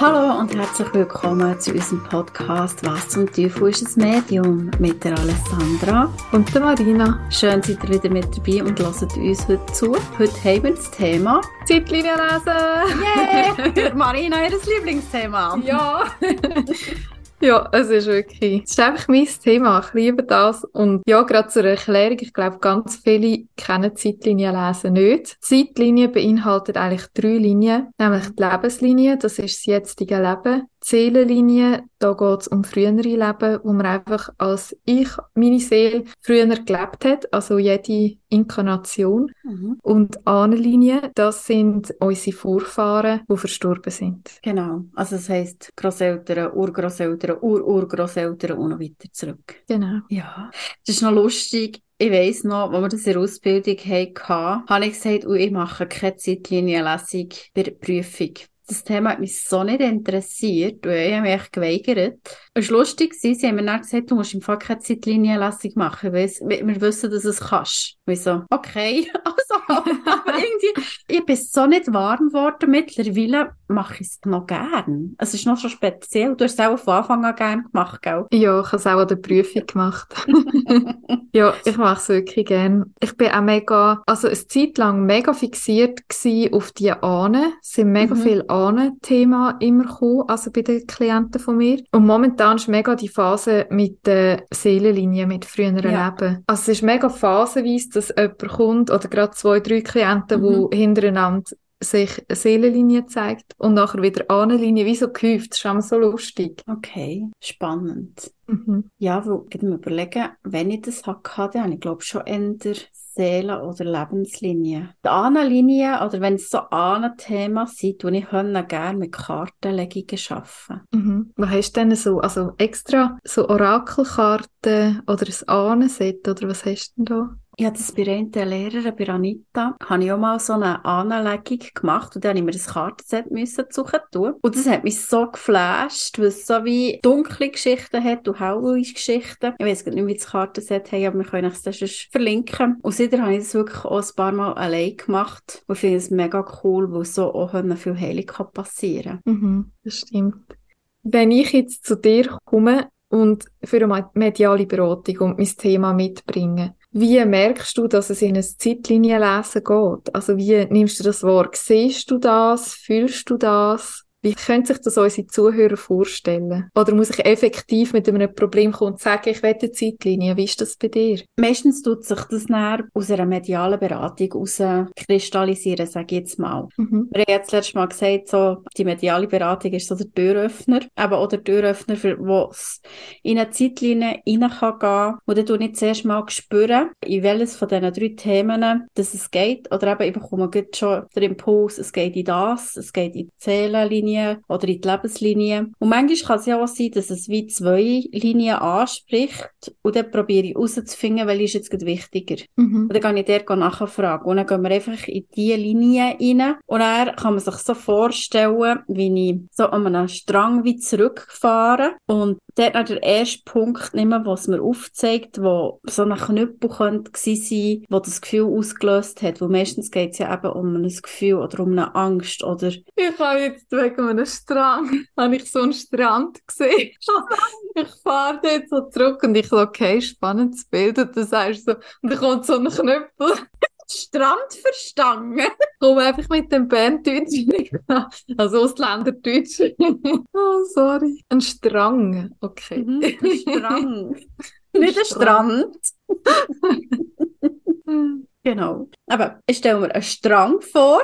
Hallo und herzlich willkommen zu unserem Podcast «Was zum Teufel ist ein Medium?» mit der Alessandra und der Marina. Schön, seid ihr wieder mit dabei und hört uns heute zu. Heute haben wir das Thema Zeitlinie lesen! Yeah! Marina, ihr Lieblingsthema. Ja! Ja, es ist wirklich, es ist einfach mein Thema. Ich liebe das. Und ja, gerade zur Erklärung, ich glaube, ganz viele kennen Zeitlinien lesen nicht. Zeitlinie beinhaltet eigentlich drei Linien, nämlich die Lebenslinie, das ist das jetzige Leben. Seelenlinie, da geht es um frühere Leben, wo man einfach als ich, meine Seele, früher gelebt hat, also jede Inkarnation. Mhm. Und Ahnenlinie, das sind unsere Vorfahren, die verstorben sind. Genau, also das heisst Grosseltern, Urgroßeltern, Ururgroßeltern und noch weiter zurück. Genau. Ja, das ist noch lustig. Ich weiss noch, als wir das in der Ausbildung hatten, habe ich gesagt, oh, ich mache keine Zeitlinienlesung bei der Prüfung das Thema hat mich so nicht interessiert und ich habe mich geweigert. Es war lustig, sie haben mir dann gesagt, du musst im Fall keine Zeitlinienlesung machen, weil wir wissen, dass du es kannst. Und ich so, okay, also, aber irgendwie, ich bin so nicht warm geworden. Mittlerweile mache ich es noch gern. Es ist noch so speziell. Du hast es auch von Anfang an gern gemacht, gell? Ja, ich habe es auch an der Prüfung gemacht. ja, ich mache es wirklich gern. Ich bin auch mega, also eine Zeit lang mega fixiert auf die Ahnen. Es sind mega mhm. viele Ahnen-Thema immer gekommen, also bei den Klienten von mir. Und momentan ist mega die Phase mit der Seelenlinie, mit früheren ja. Leben. Also es ist mega phasenweise, dass jemand kommt, oder gerade zwei, drei Klienten, mhm. die hintereinander sich eine Seelenlinie zeigt und nachher wieder eine Linie, wie so gehäuft. Das ist immer so lustig. Okay, spannend. Mhm. Ja, weil ich mir überlegen, wenn ich das hatte, habe ich glaube schon eher Seelen- oder Lebenslinie. Die Ahnenlinie, oder wenn es so Ahnen-Thema sind, tue ich gerne mit Kartenlegungen arbeiten. Mhm. Was hast du denn so? Also extra so Orakelkarten oder ein Ahnenset, oder was hast du denn da? Ich habe das bei einer Lehrerin, bei Anita, habe ich auch mal so eine Anlegung gemacht und dann musste ich mir ein Kartenset müssen suchen tun. Und das hat mich so geflasht, weil es so wie dunkle Geschichten hat und helle Geschichten. Ich weiß nicht, wie das Kartenset haben, aber wir können es dann verlinken. Und seitdem habe ich das wirklich auch ein paar Mal allein gemacht und finde es mega cool, weil so auch viel Heilung passieren kann. Mhm, das stimmt. Wenn ich jetzt zu dir komme und für eine mediale Beratung und mein Thema mitbringe, wie merkst du, dass es in eine Zeitlinienlesen geht? Also wie nimmst du das wahr? Siehst du das? Fühlst du das? Wie können sich das unsere Zuhörer vorstellen? Oder muss ich effektiv mit einem Problem kommen und sagen, ich will eine Zeitlinie? Wie ist das bei dir? Meistens tut sich das näher aus einer medialen Beratung heraus kristallisieren, sage ich jetzt mal. Mhm. Wir haben jetzt letztes Mal gesagt, so, die mediale Beratung ist so der Türöffner, aber auch der Türöffner, für was in eine Zeitlinie rein kann gehen. Und dann tue ich zuerst mal spüren, in welches von diesen drei Themen dass es geht. Oder eben, ich bekomme schon den Impuls, es geht in das, es geht in die Zählenlinie, Linie oder in die Lebenslinie. Und manchmal kann es ja auch sein, dass es wie zwei Linien anspricht und dann probiere ich herauszufinden, welche ist jetzt wichtiger. Mhm. Und dann kann ich der nachfragen. Und dann gehen wir einfach in diese Linie rein und dann kann man sich so vorstellen, wie ich so an einem Strang wie zurückfahre und dort noch der erste Punkt nehmen, was mir aufzeigt, wo so ein Knüppel könnte sein, wo das Gefühl ausgelöst hat. Weil meistens geht es ja eben um ein Gefühl oder um eine Angst oder... Ich habe jetzt wegen einem Strand, habe ich so einen Strand gesehen. ich fahre dort so zurück und ich so, okay, spannendes Bild und dann sagst du so, und dann kommt so ein Knüppel. Strandverstangen. Komm einfach mit dem Berndeutsch. also Ausländerdeutsch. oh, sorry. Ein Strang. Okay. Mhm, ein Strang. Nicht ein Strand. genau. Aber ich stelle mir einen Strang vor.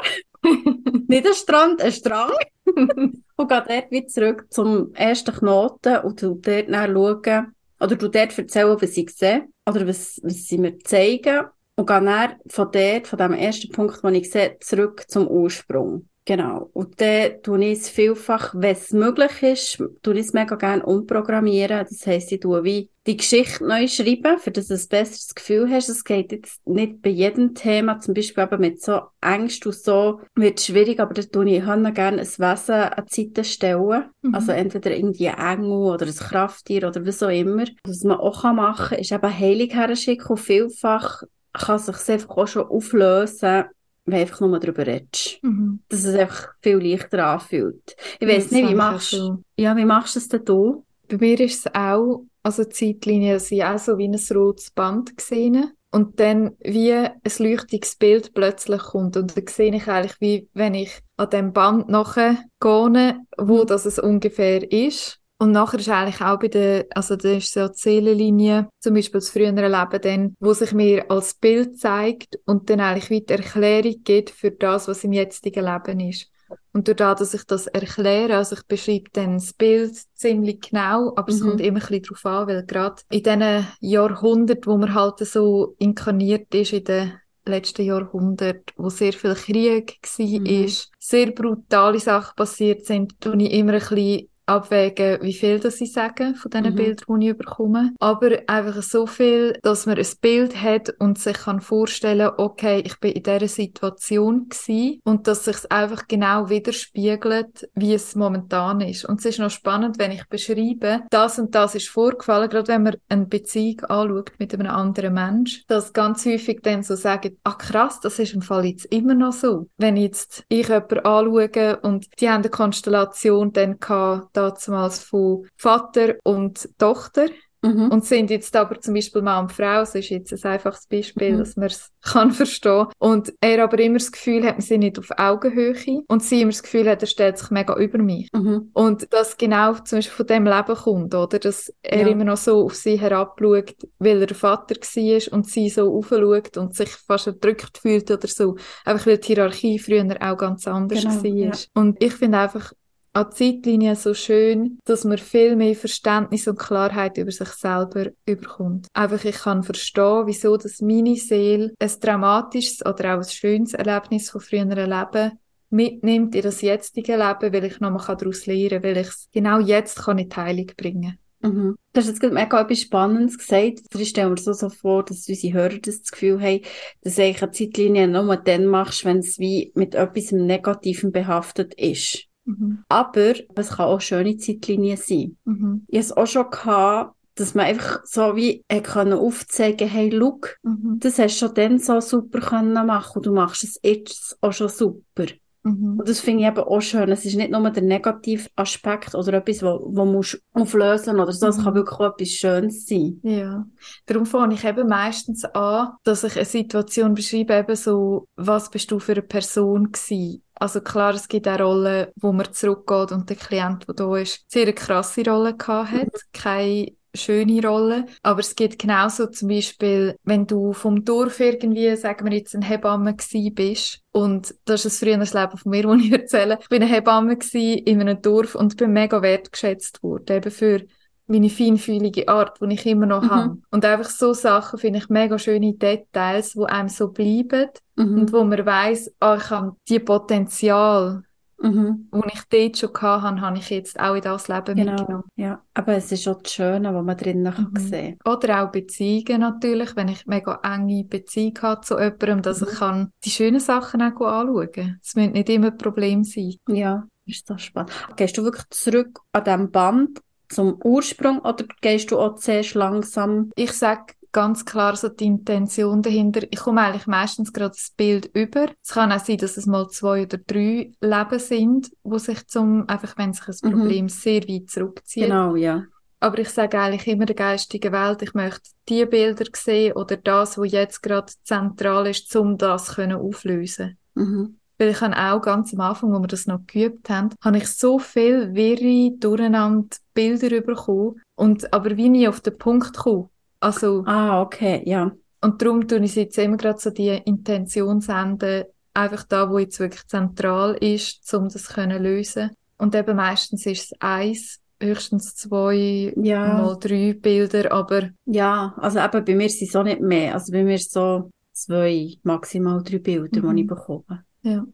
Nicht ein Strand, ein Strang. und gehe dort wieder zurück zum ersten Knoten und dort dann schauen, oder du dort erzählen, was ich sehe, oder was, was sie mir zeigen und gehe dann von dort, von dem ersten Punkt, den ich sehe, zurück zum Ursprung. Genau. Und dann tue ich es vielfach, wenn es möglich ist, tue ich es mega gerne umprogrammieren. Das heisst, ich tue wie die Geschichte neu schreiben, für dass du ein besseres Gefühl hast. Es geht jetzt nicht bei jedem Thema, zum Beispiel aber mit so Ängsten und so, wird es schwierig, aber da tue ich gerne ein Wesen an die Seite stellen. Mhm. Also entweder irgendwie ein Engel oder ein Krafttier oder was auch immer. Was man auch machen kann, ist eben Heilung herschicken und vielfach kann sich einfach auch schon auflösen, wenn du einfach nur darüber redest. Mhm. Dass es einfach viel leichter anfühlt. Ich weiß nicht, wie machst, so. ja, wie machst du es denn du? Bei mir ist es auch, also die Zeitlinie, dass ich auch so wie ein rotes Band gesehen und dann wie ein leuchtiges Bild plötzlich kommt und dann sehe ich eigentlich, wie wenn ich an dem Band nachgehe, wo mhm. das es ungefähr ist. Und nachher ist eigentlich auch bei der, also da ist so die Seelenlinie, zum Beispiel das frühere Leben dann, wo sich mir als Bild zeigt und dann eigentlich wie die Erklärung gibt für das, was im jetzigen Leben ist. Und durch das, dass ich das erkläre, also ich beschreibe dann das Bild ziemlich genau, aber mhm. es kommt immer ein bisschen darauf an, weil gerade in diesen Jahrhunderten, wo man halt so inkarniert ist, in den letzten Jahrhundert, wo sehr viel Krieg war, mhm. ist, sehr brutale Sachen passiert sind, tue ich immer ein bisschen abwägen, wie viel das ich sage von diesen mhm. Bildern, die ich bekomme. Aber einfach so viel, dass man ein Bild hat und sich kann vorstellen, okay, ich bin in dieser Situation gewesen und dass sich es einfach genau widerspiegelt, wie es momentan ist. Und es ist noch spannend, wenn ich beschreibe, das und das ist vorgefallen, gerade wenn man eine Beziehung anschaut mit einem anderen Mensch, dass ganz häufig dann so sagen, ah krass, das ist im Fall jetzt immer noch so. Wenn jetzt ich jemanden anschaue und die haben eine Konstellation dann gehabt, damals von Vater und Tochter. Mhm. Und sind jetzt aber zum Beispiel Mann und Frau, das ist jetzt ein einfaches Beispiel, mhm. dass man es kann verstehen. Und er aber immer das Gefühl hat, wir sind nicht auf Augenhöhe. Und sie immer das Gefühl hat, er stellt sich mega über mich. Mhm. Und das genau zum Beispiel von dem Leben kommt, oder? Dass er ja. immer noch so auf sie herabschaut, weil er Vater war und sie so aufschaut und sich fast erdrückt fühlt oder so. Einfach weil die Hierarchie früher auch ganz anders genau, war. Ja. Und ich finde einfach, an Zeitlinie so schön, dass man viel mehr Verständnis und Klarheit über sich selber überkommt. Einfach ich kann verstehen, wieso das meine Seele ein dramatisches oder auch ein schönes Erlebnis von früheren Leben mitnimmt in das jetzige Leben, weil ich nochmal daraus lernen kann, weil ich es genau jetzt kann in die Heilung bringen Mhm. Du hast jetzt gerade mega etwas Spannendes gesagt. Ich stelle mir so, so vor, dass unsere Hörer das Gefühl haben, dass du eine Zeitlinie nur dann machst, wenn es wie mit etwas Negativem behaftet ist. Mhm. Aber es kann auch schöne Zeitlinien sein. Mhm. Ich hatte es auch schon gehabt, dass man einfach so wie können aufzeigen hey, look, mhm. das hast du schon dann so super können machen und du machst es jetzt auch schon super. Mhm. Und das finde ich eben auch schön. Es ist nicht nur der negative Aspekt oder etwas, wo, wo musst auflösen oder so. Es kann mhm. wirklich auch etwas Schönes sein. Ja. Darum fange ich eben meistens an, dass ich eine Situation beschreibe, eben so, was bist du für eine Person gewesen? Also klar, es gibt auch Rollen, wo man zurückgeht und der Klient, der da ist, sehr eine krasse Rolle gehabt hat. Mhm. Keine schöne Rolle. Aber es gibt genauso zum Beispiel, wenn du vom Dorf irgendwie, sagen wir jetzt, ein Hebamme gewesen bist. Und das ist ein früheres Leben von mir, das ich erzähle. Ich bin eine Hebamme gewesen in einem Dorf und bin mega wertgeschätzt worden. Eben für meine feinfühlige Art, die ich immer noch mhm. habe. Und einfach so Sachen finde ich mega schöne Details, die einem so bleiben mhm. und wo man weiß, ah, ich habe die Potenzial, mhm. wo ich dort schon hatte, habe ich jetzt auch in das Leben genau. mitgenommen. Ja, aber es ist auch das Schöne, was man drinnen mhm. sehen Oder auch Beziehungen natürlich, wenn ich mega enge Beziehung habe zu jemandem, dass ich mhm. kann die schönen Sachen auch anschauen kann. Es müssen nicht immer ein Problem sein. Ja, ist das spannend. Gehst du wirklich zurück an diesem Band zum Ursprung oder gehst du auch zuerst langsam? Ich sage ganz klar so die Intention dahinter. Ich komme eigentlich meistens gerade das Bild über. Es kann auch sein, dass es mal zwei oder drei Leben sind, wo sich zum, einfach wenn sich ein mhm. Problem mhm. sehr weit zurückzieht. Genau, ja. Aber ich sage eigentlich immer der geistigen Welt, ich möchte die Bilder sehen oder das, wo jetzt gerade zentral ist, um das können auflösen. Mhm. Weil ich habe auch ganz am Anfang, wo wir das noch geübt haben, habe ich so viel wirre, durcheinander Bilder bekommen und aber wie nie auf den Punkt komme. Also, ah, okay, ja. Und darum tue ich jetzt immer gerade so die Intention senden, einfach da, wo jetzt wirklich zentral ist, um das zu lösen. Und eben meistens ist es eins, höchstens zwei, ja. mal drei Bilder, aber... Ja, also eben bei mir sind es auch nicht mehr. Also bei mir so zwei, maximal drei Bilder, mhm. die ich bekomme. Ja.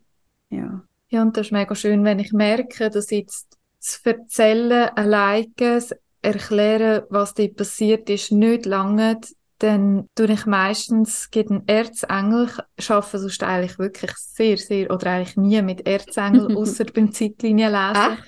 Ja. Ja, und das ist mega schön, wenn ich merke, dass jetzt das Erzählen alleine, Erklären, was dir passiert ist, nicht lange, dann tue ich meistens geht ein Erzengel, ich arbeite sonst eigentlich wirklich sehr, sehr, oder eigentlich nie mit Erzengel, außer beim Zeitlinien lesen.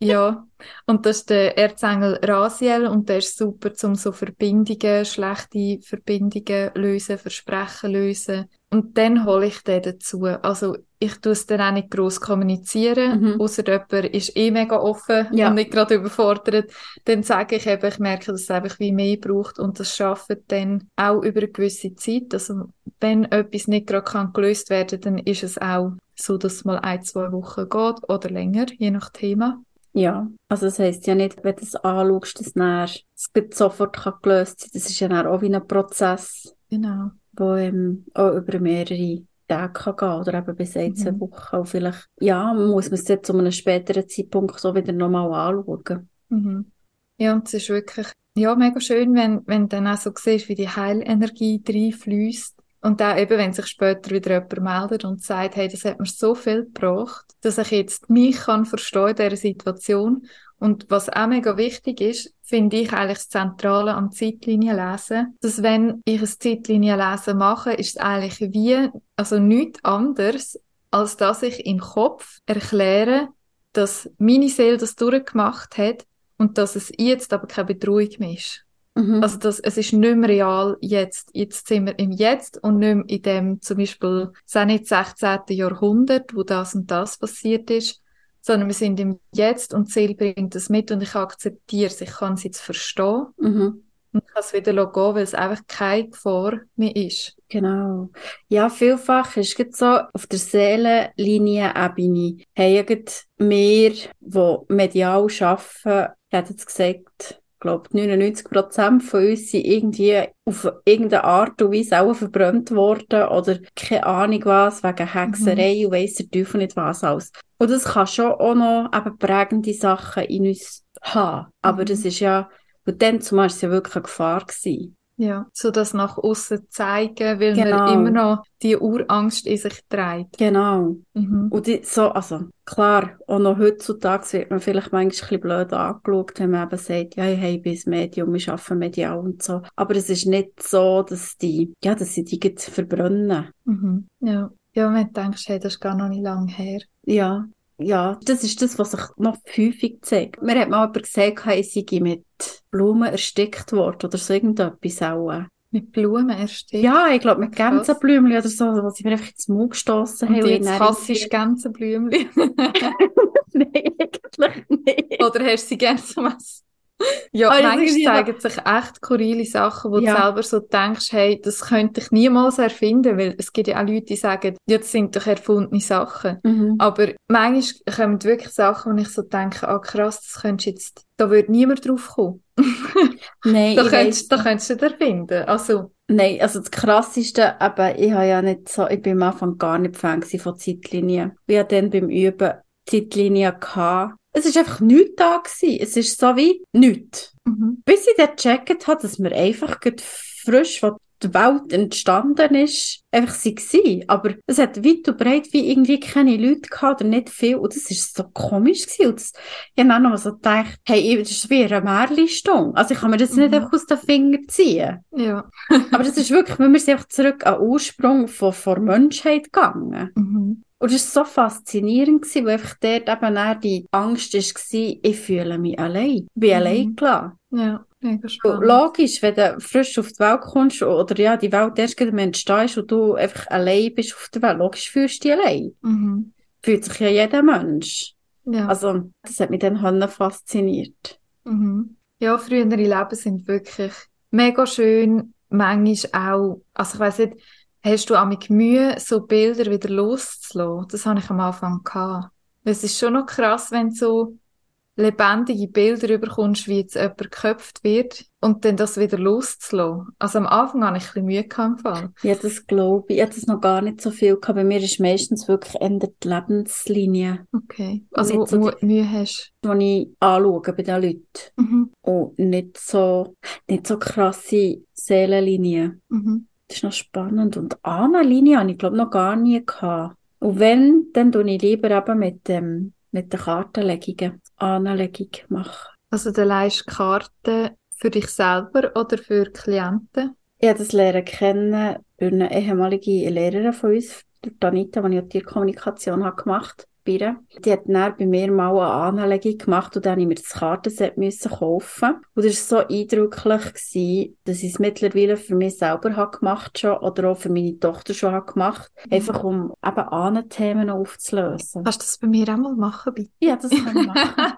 ja, und das ist der Erzengel Rasiel und der ist super, um so Verbindungen, schlechte Verbindungen lösen, Versprechen lösen, und dann hole ich den dazu. Also ich tue es dann auch nicht gross kommunizieren, mhm. außer jemand ist eh mega offen ja. und nicht gerade überfordert. Dann sage ich eben, ich merke, dass es einfach wie mehr braucht und das schafft dann auch über eine gewisse Zeit. Also wenn etwas nicht gerade kann gelöst werden, dann ist es auch so, dass es mal ein, zwei Wochen geht oder länger, je nach Thema. Ja, also das heisst ja nicht, wenn du es anschaust, dass es sofort kann gelöst sein kann. Das ist ja auch wie ein Prozess. Genau. Der ähm, auch über mehrere Tage kann gehen oder eben bis zwei mhm. Wochen. Und vielleicht, ja, muss man es jetzt zu einem späteren Zeitpunkt so wieder nochmal anschauen. Mhm. Ja, und es ist wirklich, ja, mega schön, wenn, wenn du dann auch so siehst, wie die Heilenergie reinfließt und auch eben, wenn sich später wieder jemand meldet und sagt, hey, das hat mir so viel gebracht, dass ich jetzt mich kann verstehen in dieser Situation. Und was auch mega wichtig ist, finde ich eigentlich das Zentrale am Zeitlinienlesen, dass wenn ich ein Zeitlinienlesen mache, ist es eigentlich wie, also nichts anderes, als dass ich im Kopf erkläre, dass meine Seele das durchgemacht hat und dass es jetzt aber keine Bedrohung mehr ist. Mhm. Also das, es ist nicht mehr real jetzt. Jetzt sind wir im Jetzt und nicht mehr in dem zum Beispiel, es nicht 16. Jahrhundert, wo das und das passiert ist, sondern wir sind im Jetzt und Seele bringt das mit und ich akzeptiere es, ich kann es jetzt verstehen. Mhm. Und ich kann es wieder gehen, weil es einfach keine Gefahr mehr ist. Genau. Ja, vielfach ist es so, auf der Seelenlinie-Ebene haben wir, die medial arbeiten, hätte jetzt gesagt, glaube 99 Prozent von uns sind irgendwie auf irgendeine Art und Weise auch verbrannt worden oder keine Ahnung was, wegen Hexerei mhm. und weiss der Teufel nicht was alles. Und das kann schon auch noch eben prägende Sachen in uns haben. Aber mhm. das ist ja, und dann zumal es ja wirklich eine Gefahr gewesen. Ja, so das nach außen zeigen, weil genau. man immer noch die Urangst in sich trägt. Genau. Mhm. Und die, so, also klar, auch noch heutzutage wird man vielleicht manchmal ein bisschen blöd angeschaut, wenn man eben sagt, ja, hey, bis Medium, wir arbeiten medial und so. Aber es ist nicht so, dass die, ja, dass sie die verbrennen. Mhm. Ja. Ja, wenn du denkst, hey, das ist gar noch nicht lange her. Ja, ja, das ist das, was sich noch häufig zeigt. Mir hat mal jemand gesagt, ich sei mit Blumen erstickt worden oder so irgendetwas auch. Mit Blumen erstickt? Ja, ich glaube mit Gänseblümchen oder so, was ich mir einfach ins Mund gestossen habe. Und jetzt hassest Gänseblümchen? Nein, eigentlich nicht. Oder hast du sie Essen? Ja, also manchmal zeigen sich echt skurrile Sachen, wo ja. du selber so denkst, hey, das könnte ich niemals erfinden, weil es gibt ja auch Leute, die sagen, ja, das sind doch erfundene Sachen. Mhm. Aber manchmal kommen wirklich Sachen, wo ich so denke, ah krass, das könntest jetzt, da würde niemand drauf kommen. Nein, da ich könntest, da könntest du das erfinden. Also, Nein, also das Krasseste, aber ich habe ja nicht so, ich bin am Anfang gar nicht Fan von Zeitlinien. Ich hatte dann beim Üben Zeitlinien gehabt, es ist einfach nichts da gewesen. Es ist so wie nichts. Mhm. Bis ich dann gecheckt habe, dass wir einfach frisch, was die Welt entstanden ist, einfach sie gewesen. Aber es hat weit und breit wie irgendwie keine Leute gehabt oder nicht viel. Und das ist so komisch gewesen. Und das, ich habe auch noch so gedacht, hey, das ist wie eine Märlistung. Also ich kann mir das mhm. nicht einfach aus den Fingern ziehen. Ja. Aber das ist wirklich, wenn wir sind einfach zurück an den Ursprung von, von Menschheit gegangen. Mhm. Und es war so faszinierend, gewesen, weil einfach dort eben auch die Angst war, ich fühle mich allein. Ich bin mhm. allein gelassen. Ja. Logisch, wenn du frisch auf die Welt kommst oder ja, die Welt erst gerade entstehst und du einfach allein bist auf der Welt, logisch fühlst du dich allein. Mhm. Fühlt sich ja jeder Mensch. Ja. Also, das hat mich dann fasziniert. Mhm. Ja, frühere Leben sind wirklich mega schön, manchmal auch, also ich weiss nicht, Hast du auch mit Mühe, so Bilder wieder loszulassen? Das habe ich am Anfang gehabt. Es ist schon noch krass, wenn du so lebendige Bilder überkommst, wie jetzt jemand geköpft wird und dann das wieder loszulassen. Also am Anfang hatte ich ein bisschen Mühe im Fall. Ja, das glaube ich. Ich hatte das noch gar nicht so viel gehabt. Bei mir ist meistens wirklich ändert die Lebenslinie. Okay. Also wo so du Mühe hast? Die ich anschaue bei den Leuten. Mhm. Und nicht so, nicht so krasse Seelenlinien. Mhm. Das ist noch spannend. Und Ahnenlinie habe ich, glaube noch gar nie gehabt. Und wenn, dann tue ich lieber eben mit, dem, mit den Kartenlegungen Ahnenlegung machen. Also du leist Karten für dich selber oder für Klienten? Ich habe das Lernen kennen durch eine ehemalige Lehrerin von uns, Anita, die ich auch Tierkommunikation habe gemacht ihr. Die hat dann bei mir mal eine Anlegung gemacht und dann musste ich mir das Kartenset müssen kaufen. Und das war so eindrücklich, gewesen, dass ich es mittlerweile für mich selber habe gemacht schon oder auch für meine Tochter schon habe gemacht. Mhm. Einfach um eben Ahnenthemen aufzulösen. Kannst du das bei mir auch mal machen, bitte? Ja, das kann ich machen.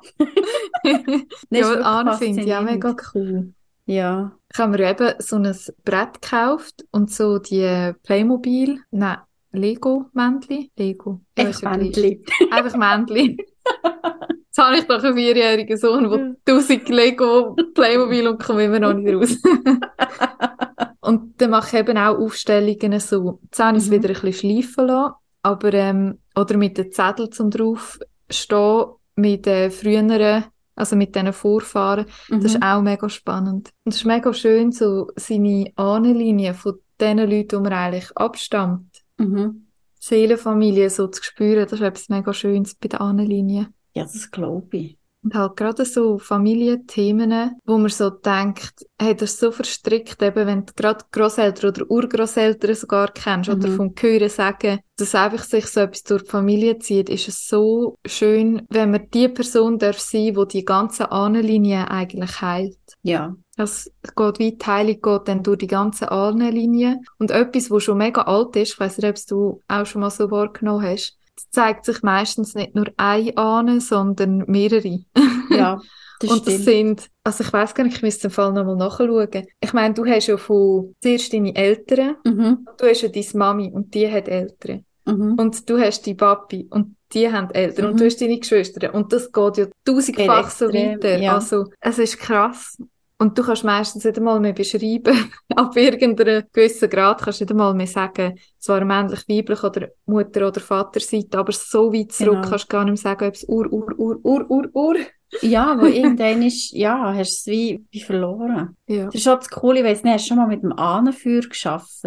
ja, finde ich auch mega cool. Ja. Ich habe mir eben so ein Brett gekauft und so die Playmobil, nein, Lego-Männchen. Lego. Einfach Männchen. Einfach Männchen. Jetzt habe ich doch einen vierjährigen Sohn, der tausend Lego Playmobil und komme immer noch nicht raus. und dann mache ich eben auch Aufstellungen so. Jetzt habe ich es mhm. wieder ein bisschen schleifen lassen, aber, ähm, oder mit den Zetteln zum drauf stehen, mit den früheren also mit diesen Vorfahren. Mhm. Das ist auch mega spannend. Und es ist mega schön, so seine Ahnenlinie von den Leuten, die man eigentlich abstammt. Mhm. Seelenfamilie so zu spüren, das ist etwas mega Schönes bei der Ahnenlinie. Ja, das glaube ich. Und halt gerade so Familienthemen, wo man so denkt, hey, das ist so verstrickt, eben wenn du gerade Großeltern oder Urgroßeltern sogar kennst mhm. oder vom Hören sagen, dass einfach sich so etwas durch die Familie zieht, ist es so schön, wenn man die Person darf sein, wo die ganze Ahnenlinie eigentlich heilt. Ja. Das geht wie die Heilung geht dann durch die ganze Ahnenlinie. Und etwas, was schon mega alt ist, ich weiss nicht, ob du auch schon mal so wahrgenommen hast, zeigt sich meistens nicht nur eine Ahne, sondern mehrere. Ja. Das und das sind, also ich weiß gar nicht, ich müsste den Fall nochmal nachschauen. Ich meine, du hast ja von zuerst deine Eltern, mhm. du hast ja deine Mami und die hat Eltern. Mhm. Und du hast die Papi und die haben Eltern mhm. und du hast deine Geschwister und das geht ja tausendfach so weiter. Ja. Also es ist krass. Und du kannst meistens nicht einmal mehr beschreiben, ab irgendeinem gewissen Grad kannst du nicht einmal mehr sagen, zwar männlich, weiblich oder Mutter oder Vater Seite, aber so weit zurück genau. kannst du gar nicht mehr sagen, ob es Ur, Ur, Ur, Ur, Ur, Ur. Ja, aber irgendwann ist, ja, hast du es wie, wie verloren. Ja. Das ist schon das Coole, ich weiss nicht, hast du schon mal mit dem Ahnenfeuer geschafft?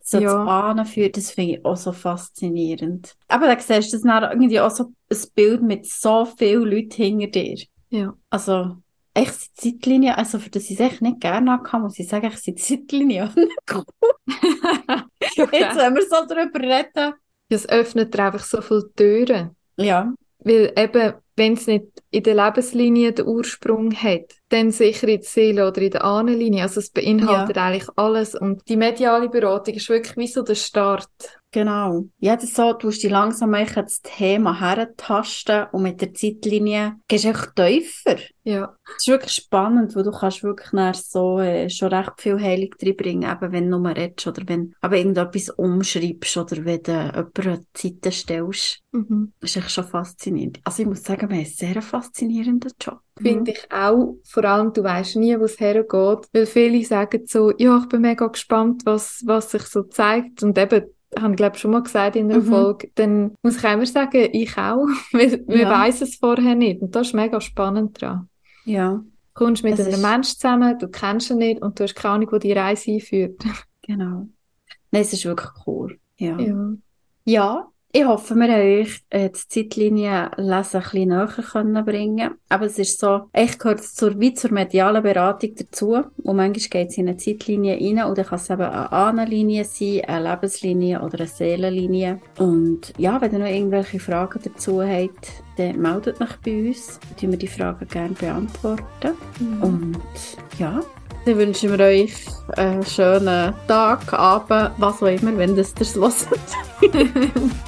So ja. das Ahnenfeuer, das finde ich auch so faszinierend. Aber da siehst du das dann irgendwie auch so ein Bild mit so vielen Leuten hinter dir. Ja. Also, echt die Zeitlinie, also für das ich es echt nicht gerne hatte, muss ich sagen, ich die Zeitlinie cool. Jetzt, wenn wir so darüber reden. Es öffnet dir einfach so viele Türen. Ja. Weil eben, wenn es nicht in der Lebenslinie den Ursprung hat, dann sicher in der Seele oder in der Ahnenlinie. Also es beinhaltet ja. eigentlich alles. Und die mediale Beratung ist wirklich wie so der Start. Genau. Ja, das so, du musst dich langsam das Thema herentasten und mit der Zeitlinie gehst du echt tiefer. Ja. Das ist wirklich spannend, weil du kannst wirklich so äh, schon recht viel Heilung reinbringen, eben wenn du nur redest oder wenn aber irgendetwas umschreibst oder wenn du jemanden Zeiten stellst. Mhm. Das ist echt schon faszinierend. Also ich muss sagen, wir haben einen sehr faszinierenden Job. Finde mhm. ich auch. Vor allem, du weißt nie, wo es hergeht. Weil viele sagen so, ja, ich bin mega gespannt, was, was sich so zeigt. Und eben, habe ich glaube schon mal gesagt in einer mhm. Folge, dann muss ich immer sagen, ich auch, weil wir ja. weiss es vorher nicht und das ist mega spannend dran. Ja. Du kommst mit es einem ist... Menschen zusammen, du kennst ihn nicht und du hast keine Ahnung, wo die Reise einführt. Genau. Nein, es ist wirklich cool. Ja. Ja. ja. Ich hoffe, wir haben euch äh, die Zeitlinie lesen ein bisschen näher können bringen Aber es ist so, echt gehört zur, wie zur medialen Beratung dazu. Und manchmal geht es in eine Zeitlinie rein und dann kann es eben eine Ahnenlinie sein, eine Lebenslinie oder eine Seelenlinie. Und ja, wenn ihr noch irgendwelche Fragen dazu habt, dann meldet euch bei uns. Dann wir die Fragen gerne beantworten. Mhm. Und ja, dann wünschen wir euch einen schönen Tag, Abend, was auch immer, wenn das das hört.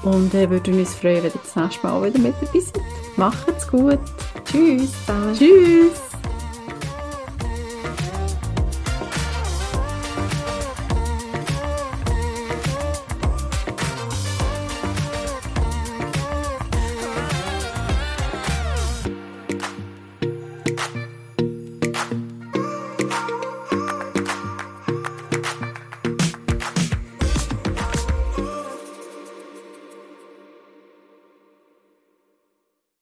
Und wir würden uns freuen, wenn ihr das nächste Mal wieder mit dabei seid. Macht's gut. Tschüss. Tschüss.